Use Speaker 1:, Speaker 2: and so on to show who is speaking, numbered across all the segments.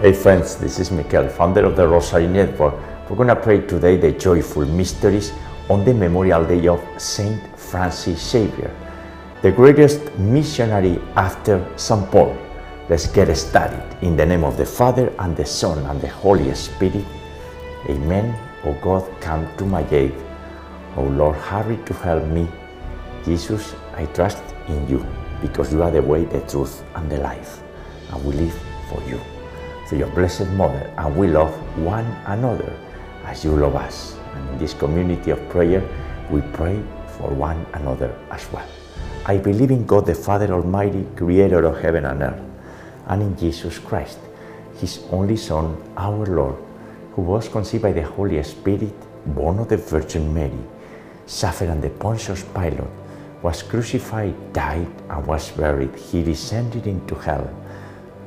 Speaker 1: Hey friends, this is Mikel, founder of the Rosary Network. We're going to pray today the joyful mysteries on the Memorial Day of Saint Francis Xavier, the greatest missionary after St. Paul. Let's get started. In the name of the Father, and the Son, and the Holy Spirit. Amen. O God, come to my aid. O Lord, hurry to help me. Jesus, I trust in you because you are the way, the truth, and the life. And we live for you. Through your blessed Mother, and we love one another as you love us. And in this community of prayer, we pray for one another as well. I believe in God the Father Almighty, creator of heaven and earth, and in Jesus Christ, his only Son, our Lord, who was conceived by the Holy Spirit, born of the Virgin Mary, suffered under Pontius Pilate, was crucified, died, and was buried. He descended into hell.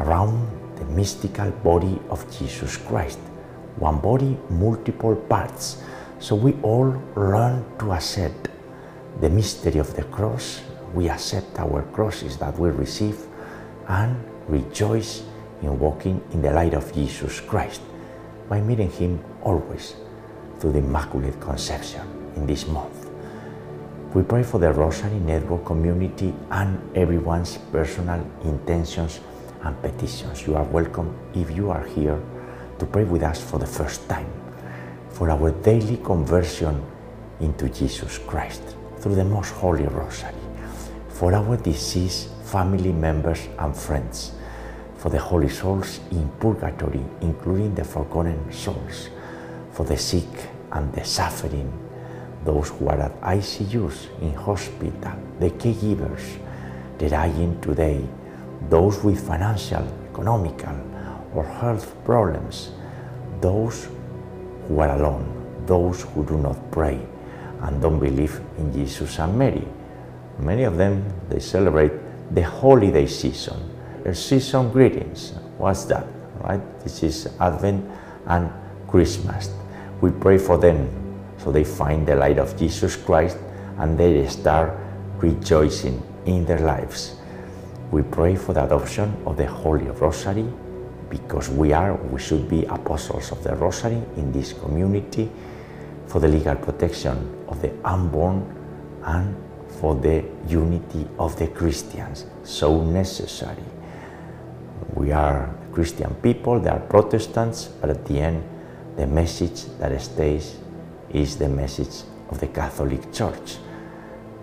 Speaker 1: around the mystical body of Jesus Christ. One body, multiple parts. So we all learn to accept the mystery of the cross. We accept our crosses that we receive and rejoice in walking in the light of Jesus Christ by meeting Him always through the Immaculate Conception in this month. We pray for the Rosary Network community and everyone's personal intentions and petitions. You are welcome if you are here to pray with us for the first time for our daily conversion into Jesus Christ through the Most Holy Rosary, for our deceased family members and friends, for the holy souls in purgatory, including the forgotten souls, for the sick and the suffering, those who are at ICUs, in hospital, the caregivers, the dying today, those with financial, economical, or health problems, those who are alone, those who do not pray and don't believe in Jesus and Mary. Many of them, they celebrate the holiday season. Their season greetings. What's that, right? This is Advent and Christmas. We pray for them so they find the light of Jesus Christ and they start rejoicing in their lives. We pray for the adoption of the Holy Rosary because we are, we should be apostles of the Rosary in this community for the legal protection of the unborn and for the unity of the Christians, so necessary. We are Christian people, they are Protestants, but at the end, the message that stays is the message of the Catholic Church,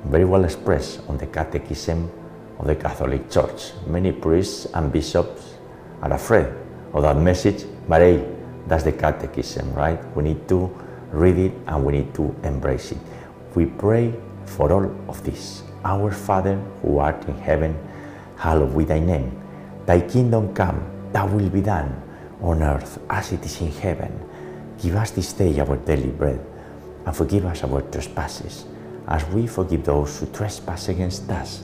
Speaker 1: very well expressed on the Catechism of the Catholic Church. Many priests and bishops are afraid of that message, but hey, that's the Catechism, right? We need to read it and we need to embrace it. We pray for all of this. Our Father who art in heaven, hallowed be thy name. Thy kingdom come, thy will be done on earth as it is in heaven. Give us this day our daily bread and forgive us our trespasses as we forgive those who trespass against us.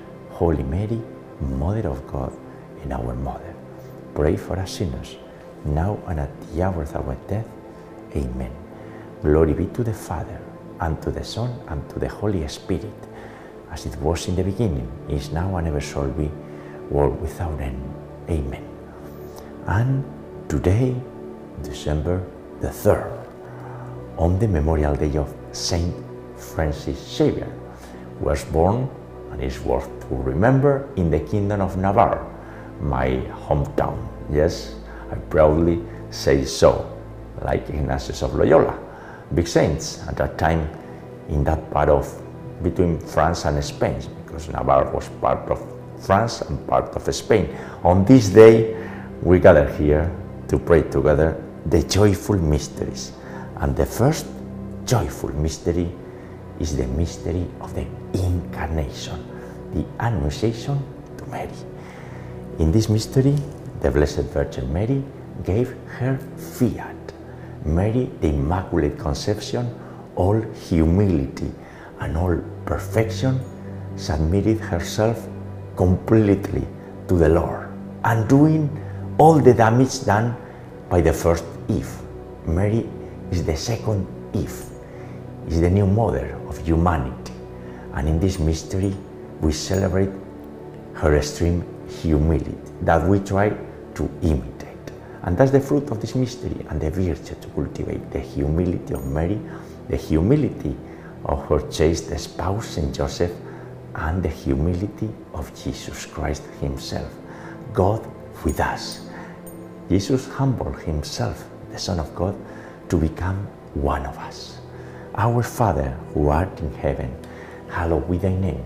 Speaker 1: Holy Mary, Mother of God, and our Mother, pray for us sinners, now and at the hour of our death. Amen. Glory be to the Father, and to the Son, and to the Holy Spirit, as it was in the beginning, is now, and ever shall be, world without end. Amen. And today, December the 3rd, on the memorial day of Saint Francis Xavier, was born is worth to remember in the Kingdom of Navarre, my hometown. Yes, I proudly say so, like Ignatius of Loyola, big saints at that time in that part of between France and Spain, because Navarre was part of France and part of Spain. On this day, we gather here to pray together the joyful mysteries. And the first joyful mystery is the mystery of the Incarnation, the Annunciation to Mary. In this mystery, the Blessed Virgin Mary gave her fiat. Mary, the Immaculate Conception, all humility and all perfection, submitted herself completely to the Lord, undoing all the damage done by the first Eve. Mary is the second Eve, is the new mother of humanity. And in this mystery, we celebrate her extreme humility that we try to imitate. And that's the fruit of this mystery and the virtue to cultivate the humility of Mary, the humility of her chaste spouse, Saint Joseph, and the humility of Jesus Christ Himself, God with us. Jesus humbled Himself, the Son of God, to become one of us. Our Father, who art in heaven, hallowed be thy name.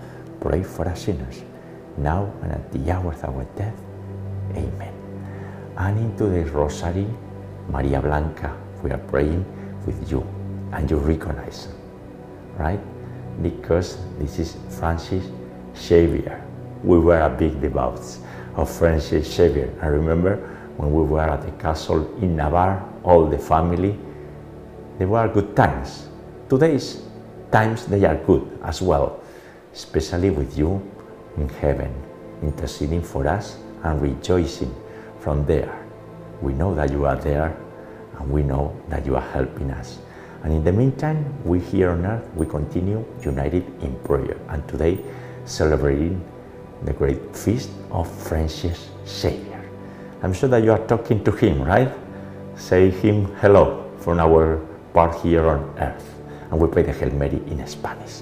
Speaker 1: pray for us sinners, now and at the hour of our death. Amen. And into the Rosary, Maria Blanca, we are praying with you, and you recognize, right? Because this is Francis Xavier. We were a big devout of Francis Xavier. I remember when we were at the castle in Navarre, all the family, there were good times. Today's times they are good as well, especially with you in heaven, interceding for us and rejoicing from there. We know that you are there and we know that you are helping us. And in the meantime, we here on earth, we continue united in prayer. And today, celebrating the great feast of Francis Xavier. I'm sure that you are talking to him, right? Say him hello from our part here on earth. And we pray the Hail Mary in Spanish.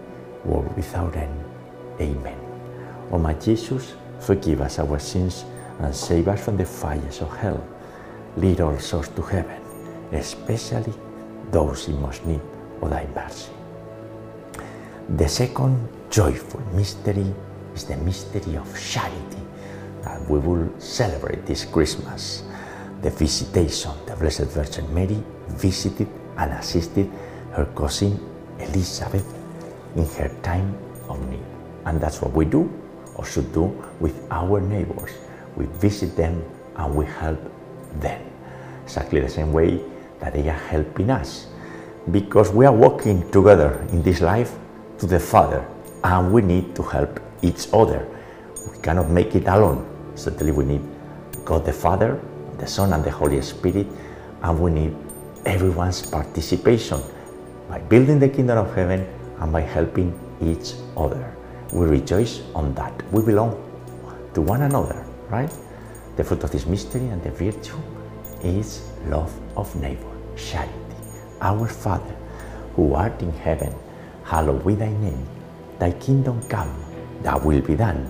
Speaker 1: world without end. Amen. O my Jesus, forgive us our sins and save us from the fires of hell. Lead all souls to heaven, especially those in most need of thy mercy. The second joyful mystery is the mystery of charity that we will celebrate this Christmas. The visitation, the Blessed Virgin Mary visited and assisted her cousin Elizabeth in her time of need. And that's what we do or should do with our neighbors. We visit them and we help them. Exactly the same way that they are helping us. Because we are walking together in this life to the Father and we need to help each other. We cannot make it alone. Certainly, we need God the Father, the Son, and the Holy Spirit, and we need everyone's participation by building the kingdom of heaven and by helping each other. We rejoice on that. We belong to one another, right? The fruit of this mystery and the virtue is love of neighbor, charity. Our Father, who art in heaven, hallowed be thy name. Thy kingdom come, thy will be done,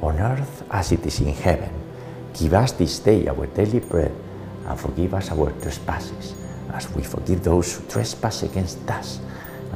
Speaker 1: on earth as it is in heaven. Give us this day our daily bread, and forgive us our trespasses, as we forgive those who trespass against us.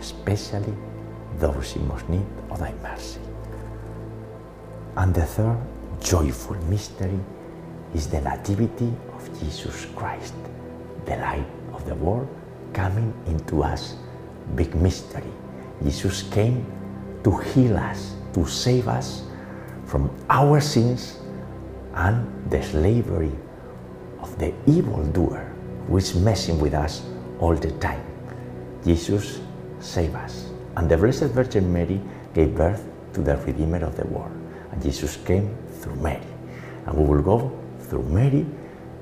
Speaker 1: especially those in most need of thy mercy. And the third joyful mystery is the Nativity of Jesus Christ, the light of the world coming into us. Big mystery. Jesus came to heal us, to save us from our sins and the slavery of the evildoer who is messing with us all the time. Jesus save us. And the Blessed Virgin Mary gave birth to the Redeemer of the world. And Jesus came through Mary. And we will go through Mary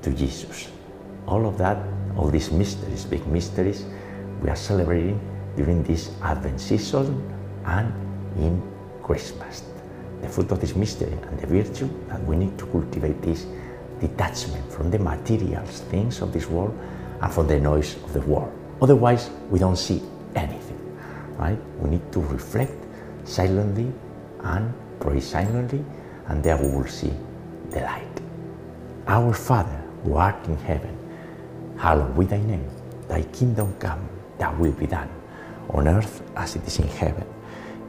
Speaker 1: to Jesus. All of that, all these mysteries, big mysteries, we are celebrating during this Advent season and in Christmas. The fruit of this mystery and the virtue that we need to cultivate is detachment from the materials, things of this world, and from the noise of the world. Otherwise, we don't see anything, right? We need to reflect silently and pray silently, and there we will see the light. Our Father, who art in heaven, hallowed be thy name. Thy kingdom come, thy will be done, on earth as it is in heaven.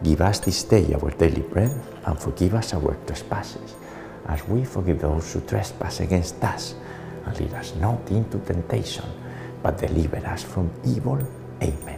Speaker 1: Give us this day our daily bread, and forgive us our trespasses, as we forgive those who trespass against us. And lead us not into temptation, but deliver us from evil. Amen.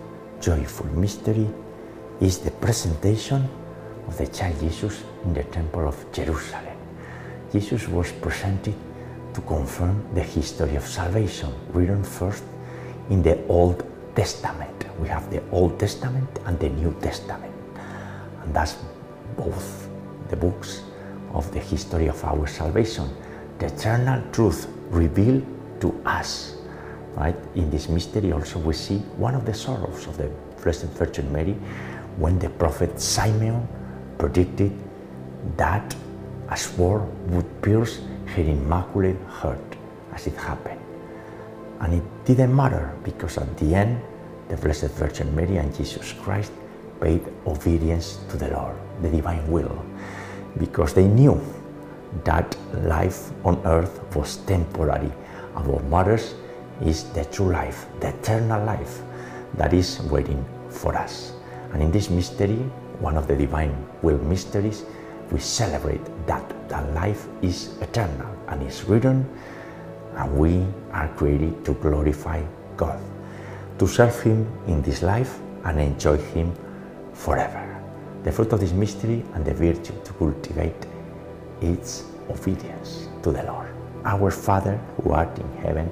Speaker 1: joyful mystery is the presentation of the child Jesus in the temple of Jerusalem. Jesus was presented to confirm the history of salvation written first in the Old Testament. We have the Old Testament and the New Testament. And that's both the books of the history of our salvation, the eternal truth revealed to us. Right? In this mystery also we see one of the sorrows of the Blessed Virgin Mary when the prophet Simeon predicted that a sword would pierce her immaculate heart as it happened. And it didn't matter because at the end, the Blessed Virgin Mary and Jesus Christ paid obedience to the Lord, the divine will, because they knew that life on earth was temporary and matters is the true life, the eternal life that is waiting for us. And in this mystery, one of the divine will mysteries, we celebrate that that life is eternal and is written and we are created to glorify God, to serve Him in this life and enjoy Him forever. The fruit of this mystery and the virtue to cultivate is obedience to the Lord. Our Father who art in heaven,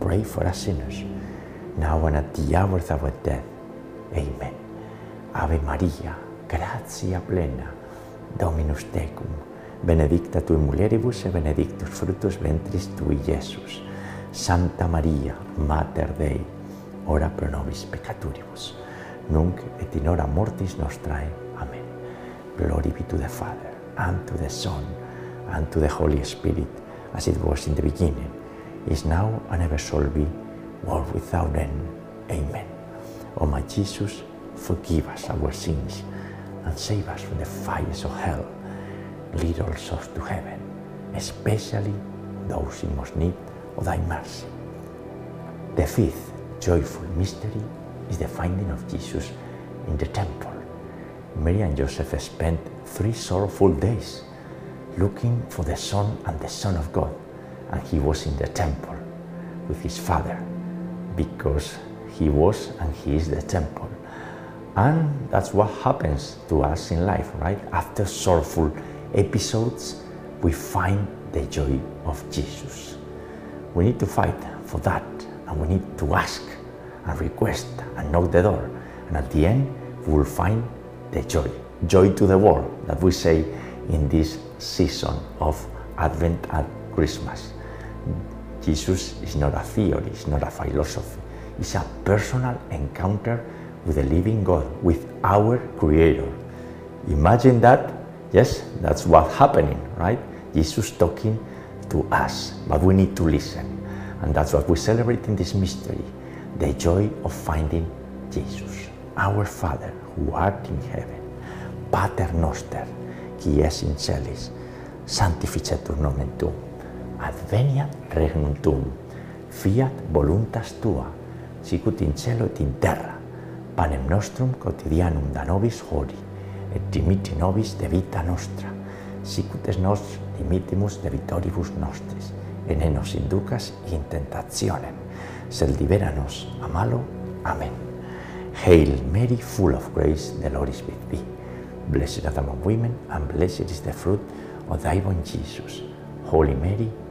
Speaker 1: Pray for us sinners, now and at the hour of our death. Amen. Ave Maria, gratia plena, Dominus tecum, benedicta tu mulieribus e benedictus fructus ventris tui, Iesus. Santa Maria, Mater Dei, ora pro nobis peccatoribus, nunc et in hora mortis nostrae. Amen. Glory be to the Father, and to the Son, and to the Holy Spirit, as it was in the beginning, is now, and ever shall be, world without end. Amen. O my Jesus, forgive us our sins, and save us from the fires of hell. Lead all souls to heaven, especially those in most need of thy mercy. The fifth joyful mystery is the finding of Jesus in the temple. Mary and Joseph spent three sorrowful days looking for the Son and the Son of God, and he was in the temple with his father because he was and he is the temple. And that's what happens to us in life, right? After sorrowful episodes, we find the joy of Jesus. We need to fight for that and we need to ask and request and knock the door. And at the end, we will find the joy. Joy to the world that we say in this season of Advent and Christmas. Jesus is not a theory, it's not a philosophy. It's a personal encounter with the living God, with our Creator. Imagine that. Yes, that's what's happening, right? Jesus talking to us, but we need to listen. And that's what we celebrate in this mystery the joy of finding Jesus, our Father who art in heaven. Pater noster, qui es in celis, sanctificetur nomen tuum, adveniat regnum tuum, fiat voluntas tua, sicut in cielo et in terra. Panem nostrum quotidianum da nobis hori, et dimitti nobis de vita nostra, sicut es nos dimittimus de vitoribus nostris, et ne nos inducas in tentationem, sed libera nos a malo. Amen. Hail Mary, full of grace, the Lord is with thee. Blessed art among women, and blessed is the fruit of thy womb, Jesus. Holy Mary,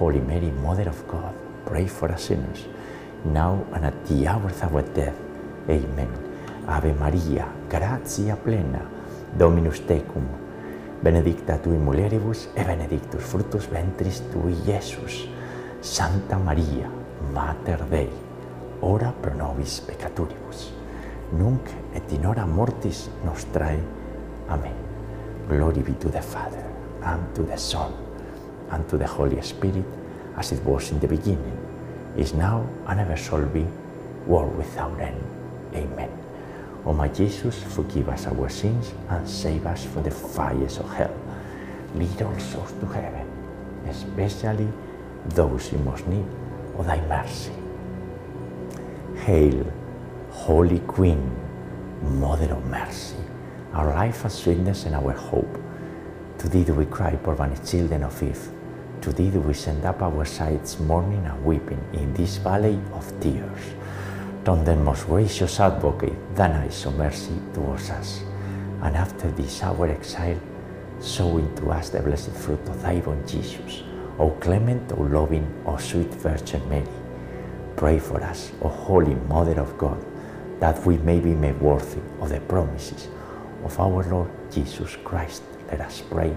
Speaker 1: Holy Mary, Mother of God, pray for us sinners, now and at the hour of our death. Amen. Ave Maria, gratia plena, Dominus tecum. Benedicta tui mulieribus, et benedictus fructus ventris tui, Iesus. Santa Maria, Mater Dei, ora pro nobis peccatoribus, nunc et in hora mortis nostrae. Amen. Glory be to the Father, and to the Son, and to the Holy Spirit, as it was in the beginning, is now, and ever shall be, world without end. Amen. O my Jesus, forgive us our sins and save us from the fires of hell. Lead all souls to heaven, especially those in most need of thy mercy. Hail, Holy Queen, Mother of Mercy, our life and sweetness and our hope. To thee do we cry, poor banished children of Eve. To thee do we send up our sighs, mourning and weeping in this valley of tears. Turn then, most gracious advocate, thine eyes of mercy towards us, and after this our exile, sow into us the blessed fruit of thy womb, Jesus. O clement, O loving, O sweet Virgin Mary, pray for us, O Holy Mother of God, that we may be made worthy of the promises of our Lord Jesus Christ. Let us pray.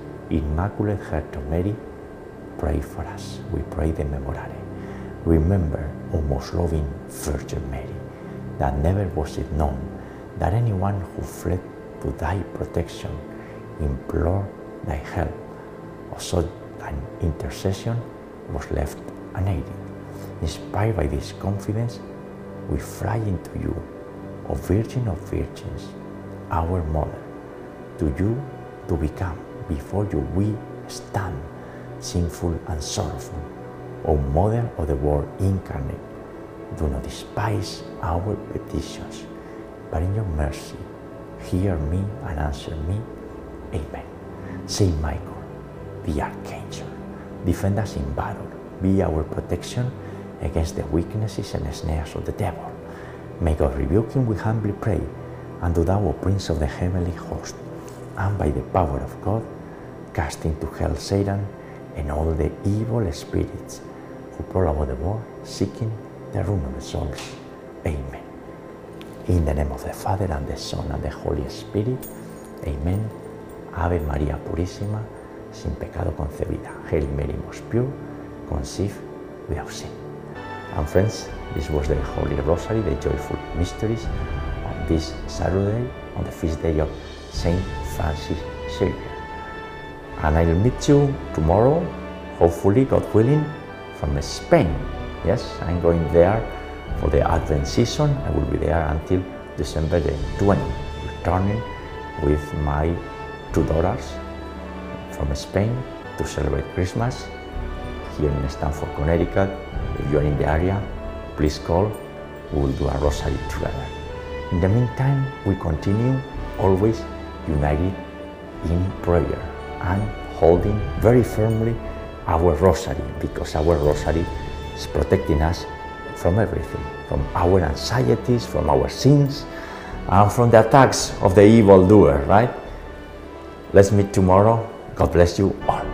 Speaker 1: Immaculate Heart of Mary, pray for us. We pray the Memorare. Remember, O most loving Virgin Mary, that never was it known that anyone who fled to thy protection implored thy help, or sought thine intercession, was left unaided. Inspired by this confidence, we fly into you, O Virgin of Virgins, our Mother. To you to become, before you we stand, sinful and sorrowful. O Mother of the Word incarnate, do not despise our petitions, but in your mercy, hear me and answer me. Amen. Saint Michael, the Archangel, defend us in battle, be our protection against the weaknesses and snares of the devil. May God rebuke him, we humbly pray, and do thou, O Prince of the heavenly host, and by the power of God, cast into hell Satan and all the evil spirits who prowl about the world, seeking the ruin of the souls. Amen. In the name of the Father, and the Son, and the Holy Spirit. Amen. Ave María Purísima, sin pecado concebida. Hail Mary, most pure, conceived without sin. And friends, this was the Holy Rosary, the joyful mysteries on this Saturday, on the feast day of Saint Francis Xavier. And I'll meet you tomorrow, hopefully, God willing, from Spain. Yes, I'm going there for the Advent season. I will be there until December the 20, returning with my two daughters from Spain to celebrate Christmas here in Stamford, Connecticut. If you are in the area, please call. We will do a rosary together. In the meantime, we continue always united in prayer and holding very firmly our rosary because our rosary is protecting us from everything, from our anxieties, from our sins, and from the attacks of the evil doer, right? Let's meet tomorrow. God bless you all.